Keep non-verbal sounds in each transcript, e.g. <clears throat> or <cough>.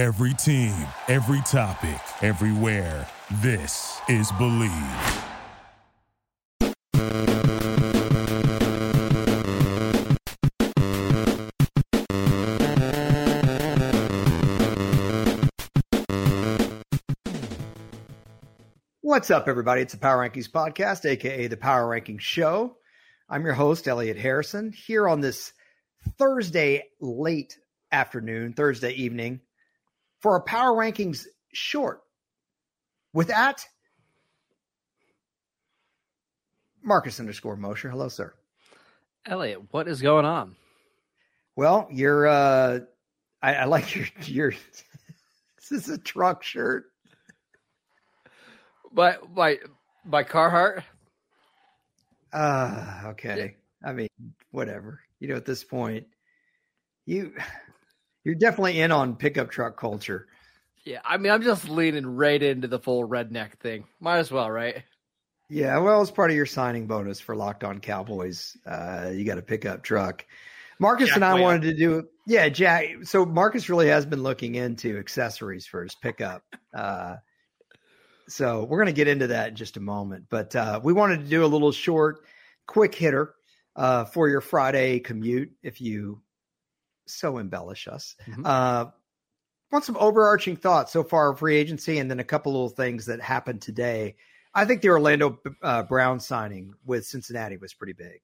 Every team, every topic, everywhere. This is Believe. What's up, everybody? It's the Power Rankings Podcast, aka the Power Rankings Show. I'm your host, Elliot Harrison, here on this Thursday late afternoon, Thursday evening, for our Power Rankings short. With that, Marcus underscore Mosher. Hello, sir. Elliot, what is going on? Well, you're uh I, I like your your <laughs> this is a truck shirt. By by by Carhartt. Uh okay. I mean, whatever. You know, at this point, you you're definitely in on pickup truck culture. Yeah, I mean, I'm just leaning right into the full redneck thing. Might as well, right? Yeah, well, as part of your signing bonus for Locked On Cowboys, uh, you got a pickup truck. Marcus Jack and I wanted to do, yeah, Jack. So Marcus really has been looking into accessories for his pickup. Uh, so we're going to get into that in just a moment. But uh, we wanted to do a little short, quick hitter uh, for your Friday commute, if you so embellish us. Mhm. Uh, want some overarching thoughts so far of free agency, and then a couple little things that happened today. I think the Orlando uh, Brown signing with Cincinnati was pretty big.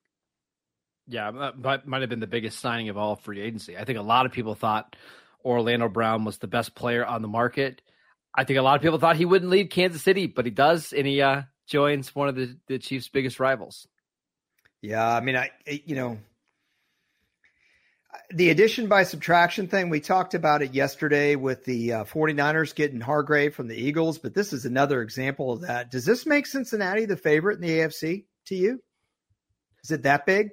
Yeah, that might, might have been the biggest signing of all free agency. I think a lot of people thought Orlando Brown was the best player on the market. I think a lot of people thought he wouldn't leave Kansas City, but he does, and he uh, joins one of the, the Chiefs' biggest rivals. Yeah, I mean, I you know the addition by subtraction thing we talked about it yesterday with the uh, 49ers getting Hargrave from the Eagles, but this is another example of that. Does this make Cincinnati the favorite in the AFC to you? Is it that big?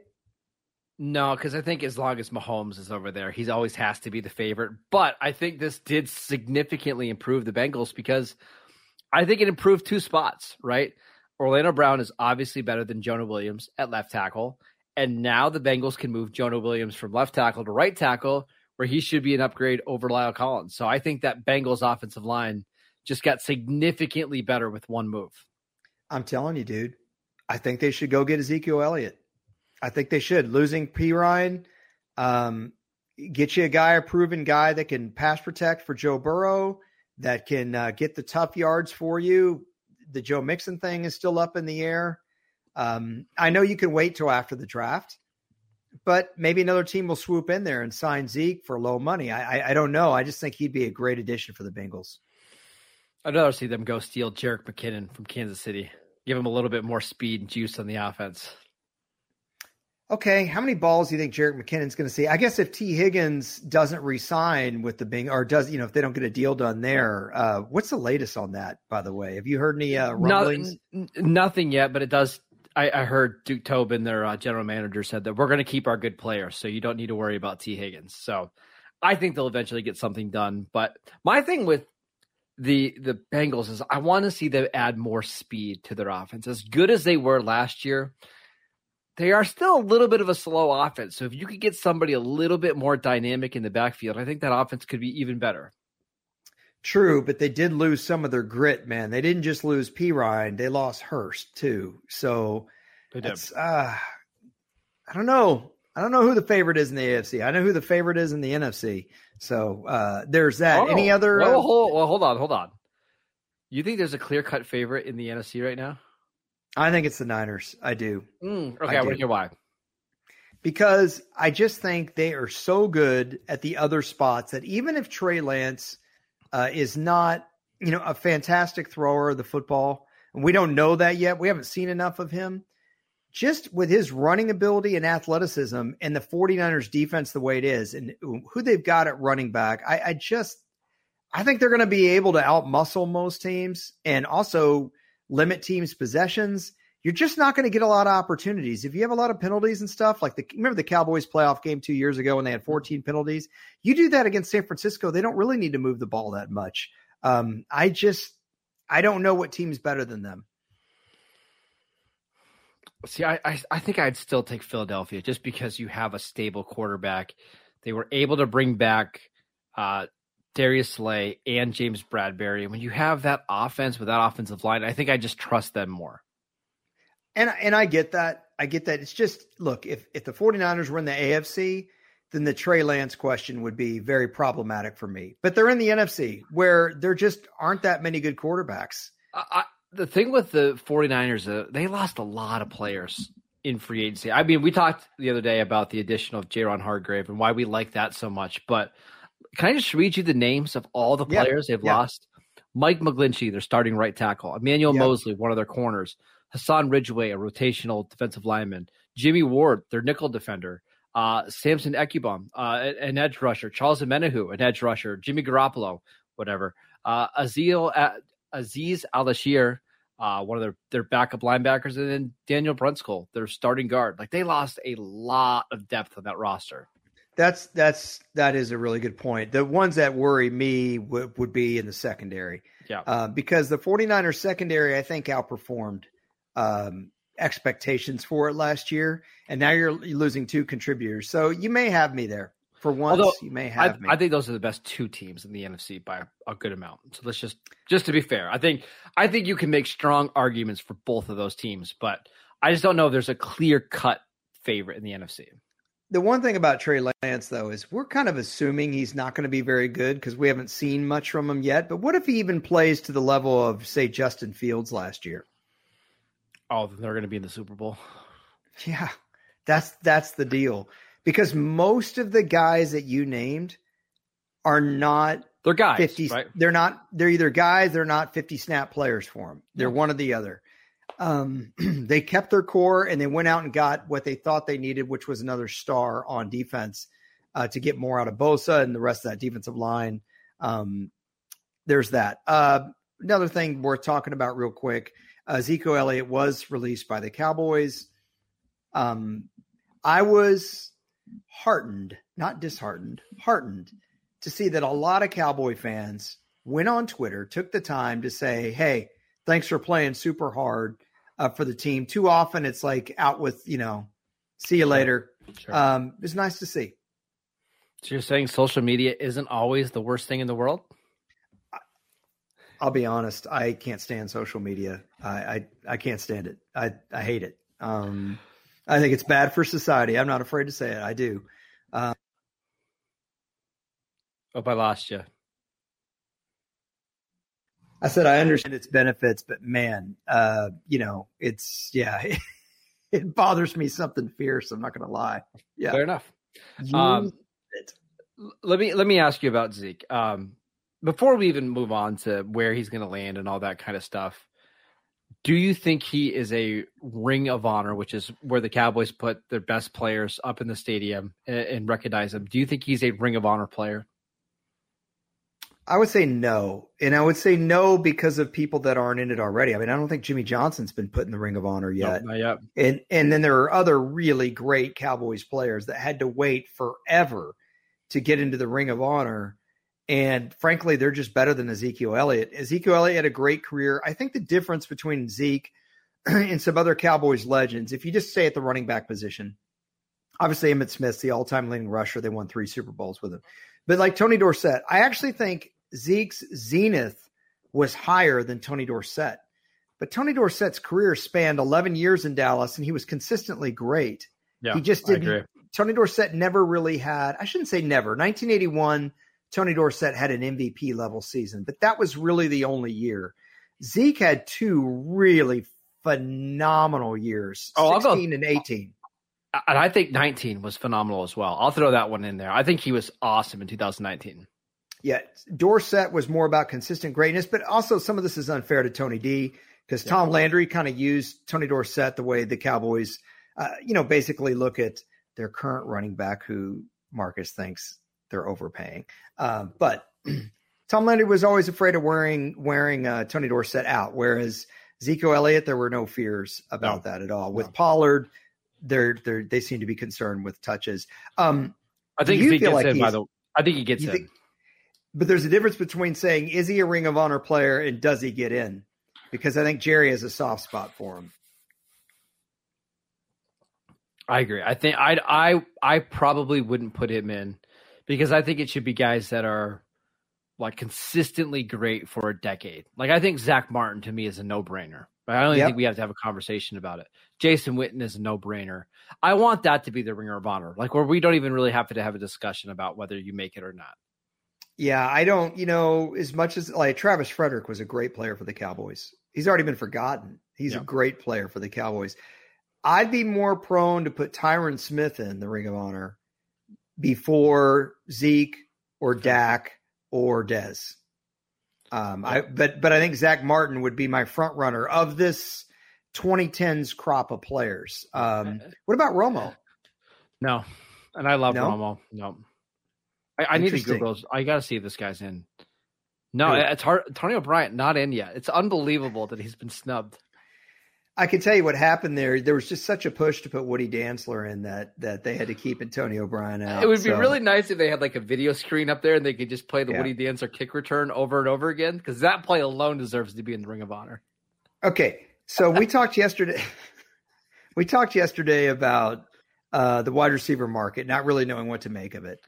No, because I think as long as Mahomes is over there, he's always has to be the favorite. But I think this did significantly improve the Bengals because I think it improved two spots, right? Orlando Brown is obviously better than Jonah Williams at left tackle. And now the Bengals can move Jonah Williams from left tackle to right tackle, where he should be an upgrade over La'el Collins. So I think that Bengals offensive line just got significantly better with one move. I'm telling you, dude. I think they should go get Ezekiel Elliott. I think they should. Losing Perine, um, get you a guy, a proven guy that can pass protect for Joe Burrow, that can uh, get the tough yards for you. The Joe Mixon thing is still up in the air. Um, I know you can wait till after the draft, but maybe another team will swoop in there and sign Zeke for low money. I, I, I don't know. I just think he'd be a great addition for the Bengals. I'd rather see them go steal Jerick McKinnon from Kansas City, give him a little bit more speed and juice on the offense. Okay, how many balls do you think Jerick McKinnon's going to see? I guess if Tee Higgins doesn't resign with the Bing, or does you know if they don't get a deal done there, uh, what's the latest on that? By the way, have you heard any uh, rumblings? N- nothing yet, but it does. I, I heard Duke Tobin, their uh, general manager, said that we're going to keep our good players, so you don't need to worry about Tee Higgins. So I think they'll eventually get something done. But my thing with the the Bengals is I want to see them add more speed to their offense. As good as they were last year, they are still a little bit of a slow offense. So if you could get somebody a little bit more dynamic in the backfield, I think that offense could be even better. True, but they did lose some of their grit, man. They didn't just lose Perine; they lost Hurst too. So uh, I don't know. I don't know who the favorite is in the AFC. I know who the favorite is in the NFC. So uh, there's that. Any Oh, other? Well, uh, hold, well, hold on, hold on. You think there's a clear cut favorite in the NFC right now? I think it's the Niners. I do. Mm, okay, I, want to hear why. because I just think they are so good at the other spots that even if Trey Lance uh, is not, you know, a fantastic thrower of the football, and we don't know that yet, we haven't seen enough of him. Just with his running ability and athleticism and the 49ers defense the way it is and who they've got at running back, I, I just I think they're going to be able to outmuscle most teams and also limit teams' possessions you're just not going to get a lot of opportunities. If you have a lot of penalties and stuff, like the remember the Cowboys playoff game two years ago when they had 14 penalties, you do that against San Francisco, they don't really need to move the ball that much. Um, I just I don't know what team's better than them. See, I, I I think I'd still take Philadelphia just because you have a stable quarterback. They were able to bring back uh, Darius Slay and James Bradberry. And when you have that offense with that offensive line, I think I just trust them more. And and I get that. I get that. It's just look, if if the 49ers were in the AFC, then the Trey Lance question would be very problematic for me. But they're in the NFC where there just aren't that many good quarterbacks. I, the thing with the 49ers, uh, they lost a lot of players in free agency. I mean, we talked the other day about the addition of Javon Hargrave and why we like that so much, but can I just read you the names of all the players yeah, they've yeah. lost? Mike McGlinchey, their starting right tackle. Emmanuel Moseley, one of their corners. Hassan Ridgeway, a rotational defensive lineman. Jimmy Ward, their nickel defender. Uh, Samson Ebukam, uh, an edge rusher. Charles Omenihu, an edge rusher. Jimmy Garoppolo, whatever. Uh, Azil, uh, Azeez Al-Shaair, uh, one of their, their backup linebackers, and then Daniel Brunskill, their starting guard. Like they lost a lot of depth on that roster. That's that's that is a really good point. The ones that worry me w- would be in the secondary. Yeah. Uh, because the 49ers secondary, I think, outperformed um, expectations for it last year. And now you're losing two contributors. So you may have me there. For once, Although, you may have I, me. I think those are the best two teams in the NFC by a good amount. So let's just just to be fair, I think I think you can make strong arguments for both of those teams, but I just don't know if there's a clear cut favorite in the NFC the one thing about Trey Lance, though, is we're kind of assuming he's not going to be very good because we haven't seen much from him yet. But what if he even plays to the level of, say, Justin Fields last year? Oh, then they're going to be in the Super Bowl. Yeah, that's that's the deal. Because most of the guys that you named are not they're guys. 50, right? They're not. They're either guys. They're not fifty snap players for them They're one or the other um, <clears throat> they kept their core and they went out and got what they thought they needed, which was another star on defense uh, to get more out of Bosa and the rest of that defensive line. Um, there's that. Uh, another thing worth talking about real quick Ezekiel Elliott was released by the Cowboys. Um, I was heartened, not disheartened, heartened to see that a lot of Cowboy fans went on Twitter, took the time to say, hey, thanks for playing super hard uh, for the team. Too often it's like out with, you know, see you later. Sure. Um, it's nice to see. So you're saying social media isn't always the worst thing in the world? I'll be honest. I can't stand social media. I, I, I can't stand it. I, I hate it. Um, I think it's bad for society. I'm not afraid to say it. I do. Um, Hope I lost you. I said I understand its benefits, but man, uh, you know, it's yeah, it, <laughs> it bothers me something fierce. I'm not going to lie. Yeah, fair enough. Um, let me let me ask you about Zeke. Um, before we even move on to where he's going to land and all that kind of stuff, do you think he is a ring of honor, which is where the Cowboys put their best players up in the stadium and, and recognize them? Do you think he's a ring of honor player? I would say no. And I would say no because of people that aren't in it already. I mean, I don't think Jimmy Johnson's been put in the Ring of Honor yet. Nope, yet. And and then there are other really great Cowboys players that had to wait forever to get into the Ring of Honor. And frankly, they're just better than Ezekiel Elliott. Ezekiel Elliott had a great career. I think the difference between Zeke <clears throat> and some other Cowboys legends, if you just stay at the running back position, obviously Emmitt Smith's the all-time leading rusher. They won three Super Bowls with him. But like Tony Dorsett, I actually think Zeke's zenith was higher than Tony Dorsett. But Tony Dorsett's career spanned 11 years in Dallas, and he was consistently great. Yeah, he just didn't. Tony Dorsett never really had, I shouldn't say never. 1981, Tony Dorsett had an MVP level season, but that was really the only year. Zeke had two really phenomenal years oh, 16 go, and 18. And I think 19 was phenomenal as well. I'll throw that one in there. I think he was awesome in 2019. Yeah, Dorsett was more about consistent greatness, but also some of this is unfair to Tony D because yeah. Tom Landry kind of used Tony Dorsett the way the Cowboys, uh, you know, basically look at their current running back who Marcus thinks they're overpaying. Uh, but <clears throat> Tom Landry was always afraid of wearing wearing uh, Tony Dorsett out, whereas Zeke Elliott, there were no fears about no. that at all. With no. Pollard, they're they they seem to be concerned with touches. Um, I think he gets like in. By the, I think he gets in. Think, but there's a difference between saying, is he a Ring of Honor player and does he get in? Because I think Jerry has a soft spot for him. I agree. I think I I I probably wouldn't put him in because I think it should be guys that are like consistently great for a decade. Like I think Zack Martin to me is a no brainer. But I don't Yep. think we have to have a conversation about it. Jason Witten is a no brainer. I want that to be the Ringer of Honor, like where we don't even really have to have a discussion about whether you make it or not. Yeah, I don't, you know, as much as like Travis Frederick was a great player for the Cowboys. He's already been forgotten. He's Yeah. a great player for the Cowboys. I'd be more prone to put Tyron Smith in the Ring of Honor before Zeke or Dak or Dez. Um, I but but I think Zack Martin would be my front runner of this 2010s crop of players. Um, what about Romo? No, and I love No? Romo. No, I, I need to. Google. I got to see if this guy's in. No, it's hard. Tony O'Brien not in yet. It's unbelievable that he's been snubbed. I can tell you what happened there. There was just such a push to put Woody Dantzler in that that they had to keep Antonio Brown out. It would be So- really nice if they had like a video screen up there and they could just play the Yeah. Woody Dantzler kick return over and over again because that play alone deserves to be in the Ring of Honor. okay. So we talked yesterday. <laughs> we talked yesterday about uh, the wide receiver market, not really knowing what to make of it.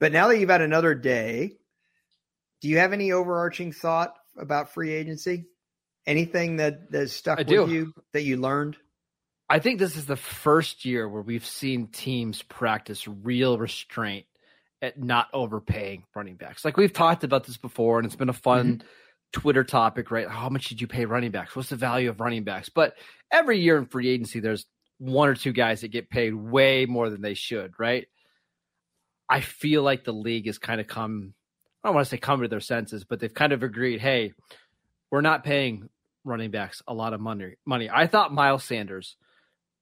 But now that you've had another day, do you have any overarching thought about free agency? Anything that that stuck I with do. you that you learned? I think this is the first year where we've seen teams practice real restraint at not overpaying running backs. Like we've talked about this before, and it's been a fun mm-hmm. Twitter topic, right? How much did you pay running backs? What's the value of running backs? But every year in free agency, there's one or two guys that get paid way more than they should, right? I feel like the league has kind of come, I don't want to say come to their senses, but they've kind of agreed, hey, we're not paying running backs a lot of money. Money. I thought Miles Sanders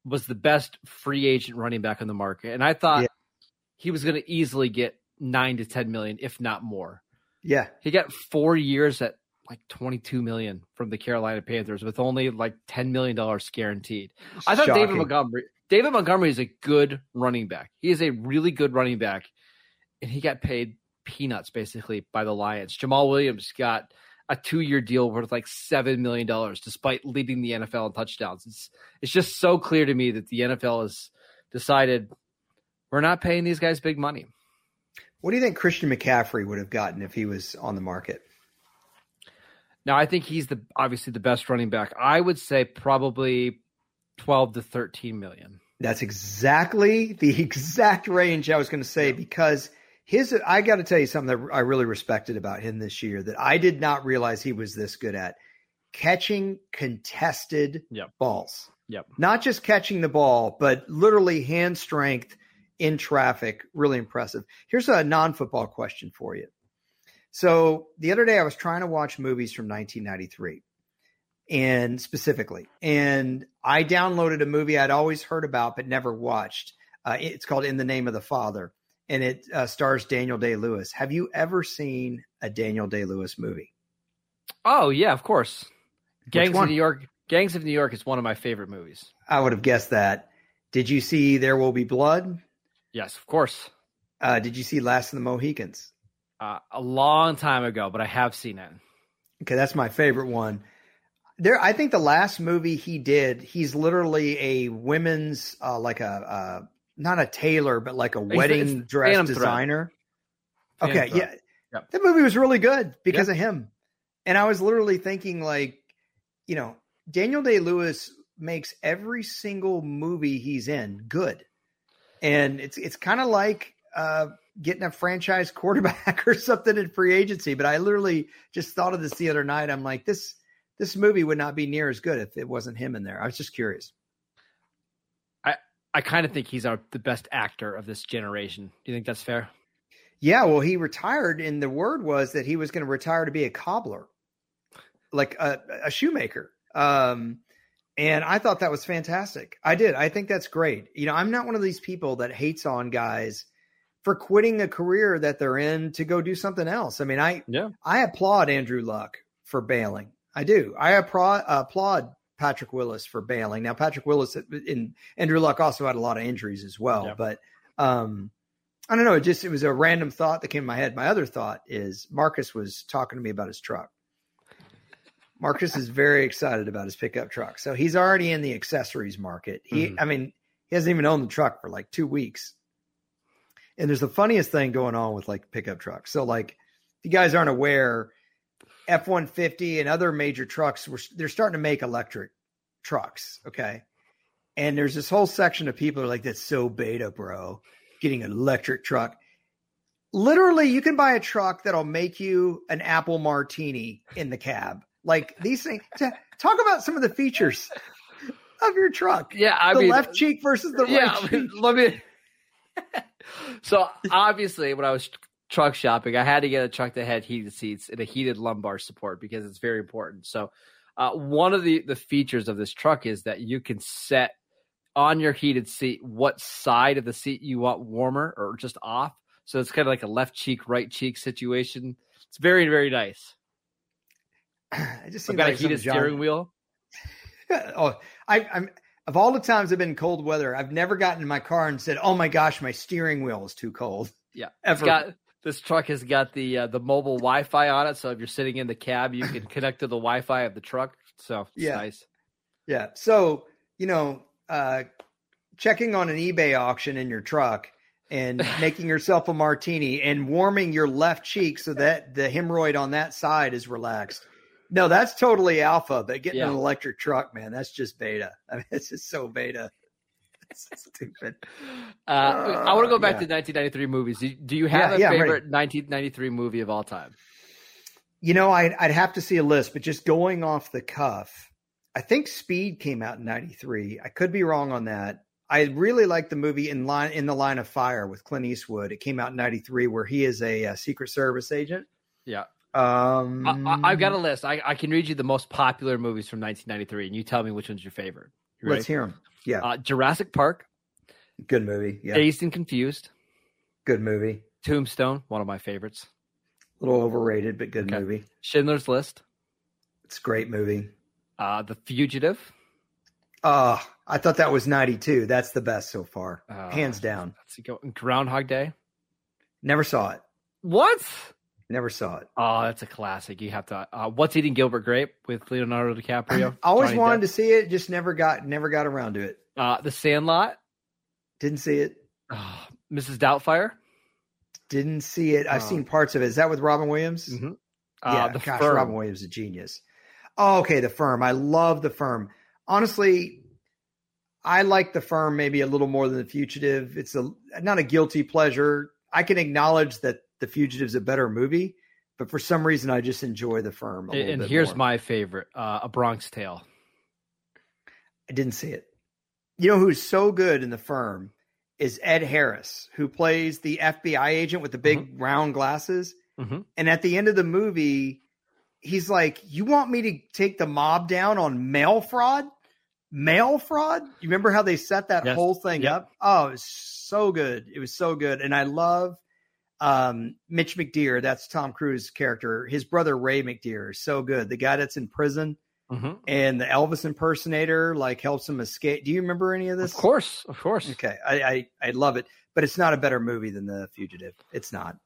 was the best free agent running back on the market, and I thought Yeah. he was going to easily get nine to ten million, if not more. Yeah, He got four years at like twenty two million from the Carolina Panthers, with only like ten million dollars guaranteed. I thought David Montgomery. David Montgomery is a good running back. He is a really good running back, and he got paid peanuts basically by the Lions. Jamaal Williams got a two-year deal worth like seven million dollars, despite leading the NFL in touchdowns. It's it's just so clear to me that the NFL has decided we're not paying these guys big money. What do you think Christian McCaffrey would have gotten if he was on the market? Now I think he's the obviously the best running back. I would say probably twelve to thirteen million. That's exactly the <laughs> exact range I was going to say because his I got to tell you something that I really respected about him this year that I did not realize he was this good at catching contested Yep. balls. Yep. Not just catching the ball, but literally hand strength in traffic. Really impressive. Here's a non-football question for you. So the other day I was trying to watch movies from 1993 and specifically, and I downloaded a movie I'd always heard about but never watched. Uh, it's called In the Name of the Father, and it uh, stars Daniel Day Lewis. Have you ever seen a Daniel Day Lewis movie? Oh yeah, of course. Gangs of? New York. Gangs of New York is one of my favorite movies. I would have guessed that. Did you see There Will Be Blood? Yes, of course. Uh, did you see Last of the Mohicans? Uh, a long time ago, but I have seen it. Okay, that's my favorite one. There, I think the last movie he did, he's literally a women's, uh, like a, uh, not a tailor, but like a wedding it's dress Phantom designer. Phantom Okay, yeah, Yep. that movie was really good because of him. And I was literally thinking, like, you know, Daniel Day Lewis makes every single movie he's in good, and it's it's kind of like uh, getting a franchise <laughs> quarterback or something in free agency. But I literally just thought of this the other night. I'm like, this this movie would not be near as good if it wasn't him in there. I was just curious. I kind of think he's our the best actor of this generation. Do you think that's fair? Yeah, well, he retired, and the word was that he was going to retire to be a cobbler, like a, a shoemaker. Um, and I thought that was fantastic. I did. I think that's great. You know, I'm not one of these people that hates on guys for quitting a career that they're in to go do something else. I mean, I Yeah. I applaud Andrew Luck for bailing. I do. I applaud Patrick Willis for bailing. Now, Patrick Willis and Andrew Luck also had a lot of injuries as well, Yeah. but um, I don't know. It just it was a random thought that came in my head. My other thought is Marcus was talking to me about his truck. Marcus is very excited about his pickup truck. So he's already in the accessories market. He, Mhm. I mean, he hasn't even owned the truck for like two weeks. And there's the funniest thing going on with like pickup trucks. So like if you guys aren't aware, F one fifty and other major trucks were they're starting to make electric trucks. Okay, and there's this whole section of people who are like, "That's so beta, bro." Getting an electric truck. Literally, you can buy a truck that'll make you an apple martini in the cab. Like these things. Talk about some of the features of your truck. Yeah, I the mean, left cheek versus the yeah, right cheek. let me. <laughs> so obviously, when I was truck shopping, I had to get a truck that had heated seats and a heated lumbar support because it's very important. So, uh, one of the the features of this truck is that you can set on your heated seat what side of the seat you want warmer or just off. So it's kind of like a left cheek, right cheek situation. It's very, very nice. <clears throat> I just I've got like a heated steering John- wheel. <laughs> oh, I, I'm of all the times I've been in cold weather, I've never gotten in my car and said, "Oh my gosh, my steering wheel is too cold." Yeah, <laughs> ever. It's got this truck has got the uh, the mobile Wi-Fi on it, so if you're sitting in the cab, you can <laughs> connect to the Wi-Fi of the truck. So it's Yeah. nice. Yeah. So, you know, uh, checking on an eBay auction in your truck and <laughs> making yourself a martini and warming your left cheek so that the hemorrhoid on that side is relaxed. No, that's totally alpha, but getting an electric truck, man, that's just beta. <laughs> I mean, it's just so beta. <laughs> It's stupid. Uh, I want to go back yeah. to 1993 movies. Do, do you have Yeah, a yeah, favorite 1993 movie of all time? You know, I'd, I'd have to see a list, but just going off the cuff, I think Speed came out in '93. I could be wrong on that. I really like the movie in line in the Line of Fire with Clint Eastwood. It came out in '93, where he is a, uh Secret Service agent. Yeah, Um, I, I, I've got a list. I, I can read you the most popular movies from 1993, and you tell me which one's your favorite. You Let's hear him. Yeah, Uh, Jurassic Park, good movie. Yeah, Dazed and Confused, good movie. Tombstone, one of my favorites. A little overrated, but good Okay. movie. Schindler's List, It's a great movie. uh, The Fugitive. Uh, I thought that was '92. That's the best so far, Uh, hands down. Let's go Groundhog Day. Never saw it. What? Never saw it. Oh, that's a classic. You have to. Uh, What's Eating Gilbert Grape with Leonardo DiCaprio? <clears throat> I always Johnny wanted Depp. to see it, just never got never got around to it. Uh, the Sandlot. Didn't see it. Oh, Mrs. Doubtfire. Didn't see it. I've Oh. seen parts of it. Is that with Robin Williams? Mhm. Yeah, Uh, the gosh, Firm. Robin Williams is a genius. Oh, okay, the firm. I love the firm. Honestly, I like the firm maybe a little more than the fugitive. It's a not a guilty pleasure. I can acknowledge that the fugitive's a better movie, but for some reason I just enjoy the firm. A little And here's more. my favorite: uh, A Bronx Tale. I didn't see it. You know who's so good in the firm is Ed Harris, who plays the FBI agent with the big round glasses. Mhm. And at the end of the movie, he's like, "You want me to take the mob down on mail fraud? Mail fraud? You remember how they set that Yes. whole thing Yep. up? Oh, it was so good. It was so good, and I love um, Mitch McDeer, that's Tom Cruise's character. His brother Ray McDeer is so good. The guy that's in prison Mhm. and the Elvis impersonator like helps him escape. Do you remember any of this? Of course, of course. Okay, I, I I love it, but it's not a better movie than The Fugitive. It's not.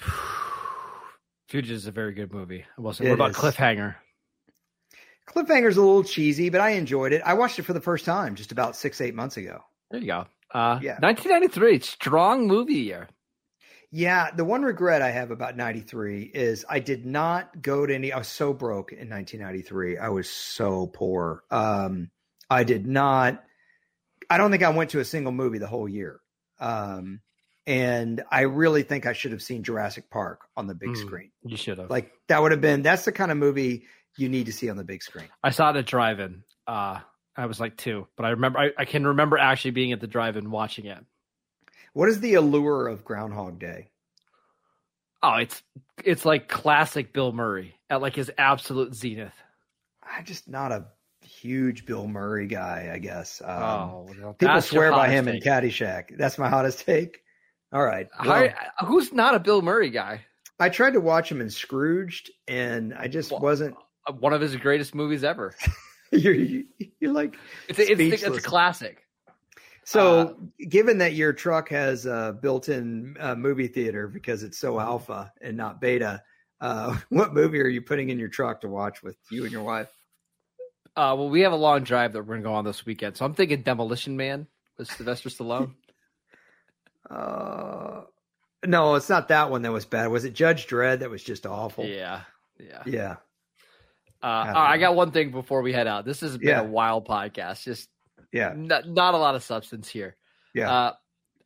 <sighs> Fugitive is a very good movie. Say. What about is. Cliffhanger? Cliffhanger's a little cheesy, but I enjoyed it. I watched it for the first time just about six eight months ago. There you go. Uh, Yeah. 1993, strong movie year. Yeah, the one regret I have about 93 is I did not go to any I was so broke in 1993. I was so poor. Um I did not I don't think I went to a single movie the whole year. Um and I really think I should have seen Jurassic Park on the big Mm. screen. You should have. Like that would have been that's the kind of movie you need to see on the big screen. I saw it at drive-in. Uh, I was like two, but I remember. I, I can remember actually being at the drive-in watching it. What is the allure of Groundhog Day? Oh, it's it's like classic Bill Murray at like his absolute zenith. I'm just not a huge Bill Murray guy, I guess. Um, oh, well, People swear by him in. Caddyshack. That's my hottest take. All right. Well, who's not a Bill Murray guy? I tried to watch him in Scrooged, and I just Well, wasn't. Uh, One of his greatest movies ever. <laughs> You're, you're like It's it's, it's a classic. So. Uh, given that your truck has a built-in uh, movie theater because it's Mm-hmm. so alpha and not beta, uh, <laughs> what movie are you putting in your truck to watch with you and your wife? Uh, well, we have a long drive that we're gonna go on this weekend, so I'm thinking Demolition Man with Sylvester <laughs> Stallone. Uh, No, it's not that one that was bad. Was it Judge Dredd that was just awful? Yeah, yeah, yeah. Uh, I, I got one thing before we head out. This has been Yeah. a wild podcast. Just Yeah. not, not a lot of substance here. Yeah. Uh,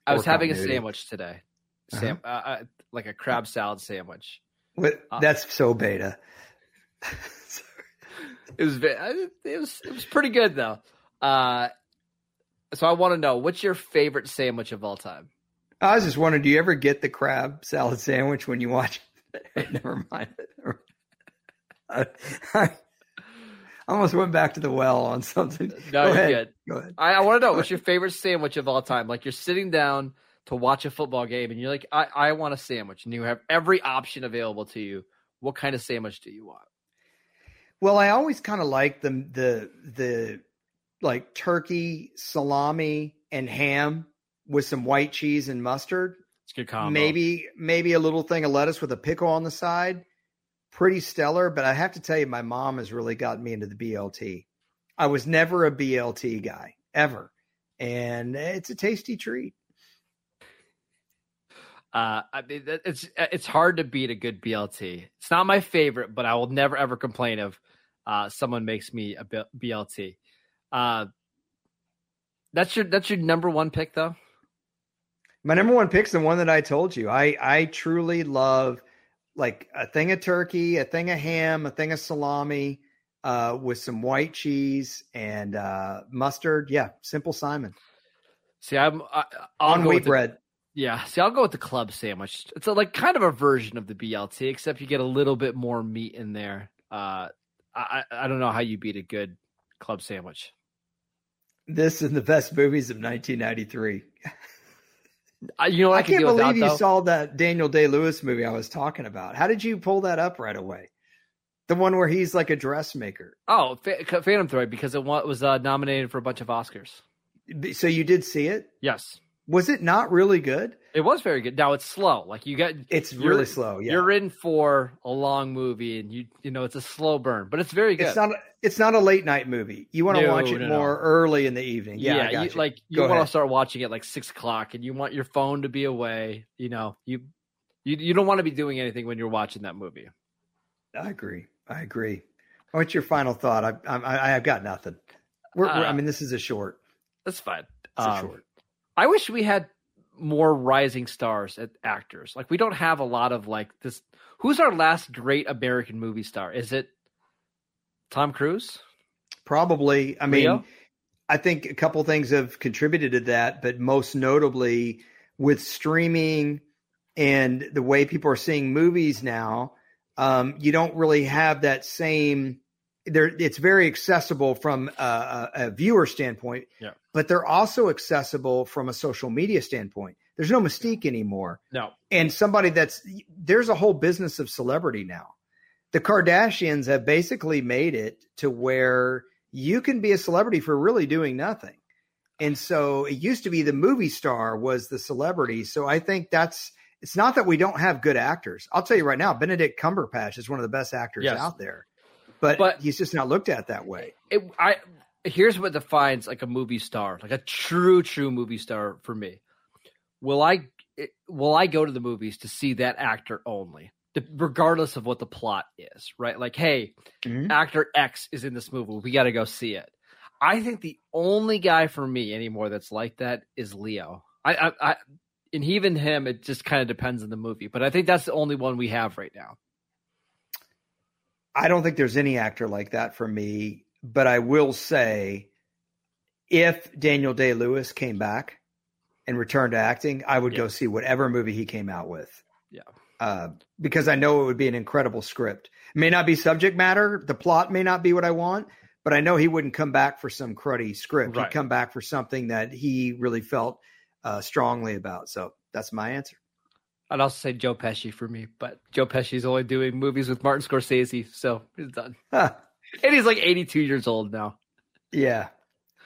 I Or was having a sandwich today, Sam, uh, uh, like a crab salad sandwich. What- uh, that's so beta. <laughs> It was it was it was pretty good though. Uh, so I want to know what's your favorite sandwich of all time? I was just wondering, do you ever get the crab salad sandwich when you watch? It? <laughs> Never mind. <laughs> I, I almost went back to the well on <laughs> something. No, Go you're ahead. good. Go ahead. I, I want to know what's your favorite sandwich of all time. Like you're sitting down to watch a football game and you're like, I, I want a sandwich, and you have every option available to you. What kind of sandwich do you want? Well, I always kind of like the the the like turkey, salami, and ham with some white cheese and mustard. It's good combo. Maybe maybe a little thing of lettuce with a pickle on the side. Pretty stellar, but I have to tell you, my mom has really gotten me into the BLT. I was never a BLT guy ever, and it's a tasty treat. Uh, I mean, it's it's hard to beat a good BLT. It's not my favorite, but I will never ever complain if uh, someone makes me a BLT. Uh, that's your that's your number one pick, though. My number one pick's the one that I told you. I I truly love like a thing of turkey, a thing of ham, a thing of salami, uh, with some white cheese and uh, mustard. Yeah, simple Simon See, I'm I, I'll on wheat the- bread. Yeah, see, I'll go with the club sandwich. It's a, like kind of a version of the BLT, except you get a little bit more meat in there. Uh, I I I don't know how you beat a good club sandwich. This is the best movies of 1993. <laughs> You know I, I can can't believe without, you though? saw that Daniel Day Lewis movie I was talking about. How did you pull that up right away? The one where he's like a dressmaker. Oh, Phantom Thread because it was uh, nominated for a bunch of Oscars. So you did see it? Yes, Was it not really good? it was very good. Now it's slow. Like you got, It's really slow. Yeah. you're in for a long movie, and you you know it's a slow burn, but it's very good. It's not. It's not a late night movie. You want to No, watch it no, no. more early in the evening. Yeah, I got you, you. like you want to start watching it like six o'clock, and you want your phone to be away. You know, you you you don't want to be doing anything when you're watching that movie. I agree. I agree. What's your final thought? I, I, I've got nothing. We're, we're- I Uh, mean, this is a short. That's fine. It's a Um, short. I wish we had more rising stars at actors. Like we don't have a lot of like this. Who's our last great American movie star? Is it Tom Cruise? Probably. I mean, Leo? I think a couple things have contributed to that, but most notably with streaming and the way people are seeing movies now, um, you don't really have that same. There, it's very accessible from a, a, a viewer standpoint, Yeah. But they're also accessible from a social media standpoint. There's no mystique anymore. No. and somebody that's there's a whole business of celebrity now. The Kardashians have basically made it to where you can be a celebrity for really doing nothing. And so it used to be the movie star was the celebrity. So I think that's it's not that we don't have good actors. I'll tell you right now, Benedict Cumberbatch is one of the best actors Yes. out there. But, But- he's just not looked at that way. It, I here's what defines like a movie star, like a true true movie star for me. Will I will I go to the movies to see that actor only, regardless of what the plot is, right? Like, hey, Mhm. actor X is in this movie, we got to go see it. I think the only guy for me anymore that's like that is Leo. I, I, I and even him, it just kind of depends on the movie, but I think that's the only one we have right now. I don't think there's any actor like that for me, but I will say if Daniel Day Lewis came back and returned to acting, I would Yeah. go see whatever movie he came out with. Yeah. Uh, because I know it would be an incredible script. May not be subject matter, the plot may not be what I want, but I know he wouldn't come back for some cruddy script. Right. He'd come back for something that he really felt uh, strongly about. So that's my answer. I'd also say Joe Pesci for me, but Joe Pesci's only doing movies with Martin Scorsese, so he's done. Huh. And he's like 82 years old now. Yeah.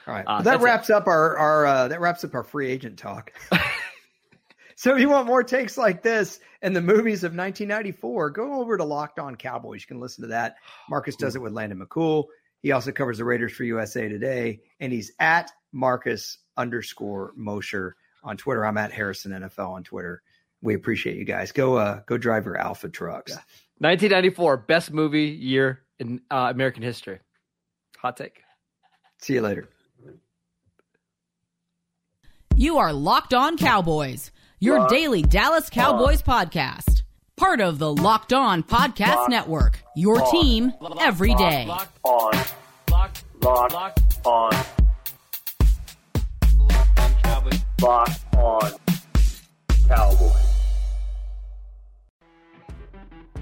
All right. Uh, Well, that that's it. wraps up our our uh, that wraps up our free agent talk. <laughs> so if you want more takes like this and the movies of 1994, go over to Locked On Cowboys. You can listen to that. Marcus does it with Landon McCool. He also covers the Raiders for USA Today, and he's at Marcus underscore Mosher on Twitter. I'm at Harrison NFL on Twitter. we appreciate you guys. Go uh go drive your alpha trucks. Yeah. 1994, best movie year in uh, American history. Hot take. See you later. You are Locked On Cowboys, your Locked daily Dallas Cowboys on. podcast. Part of the Locked On Podcast Locked Network. Your on. team every day. Locked on. Locked, Locked, Locked on. Locked on Cowboys. Locked on Cowboys.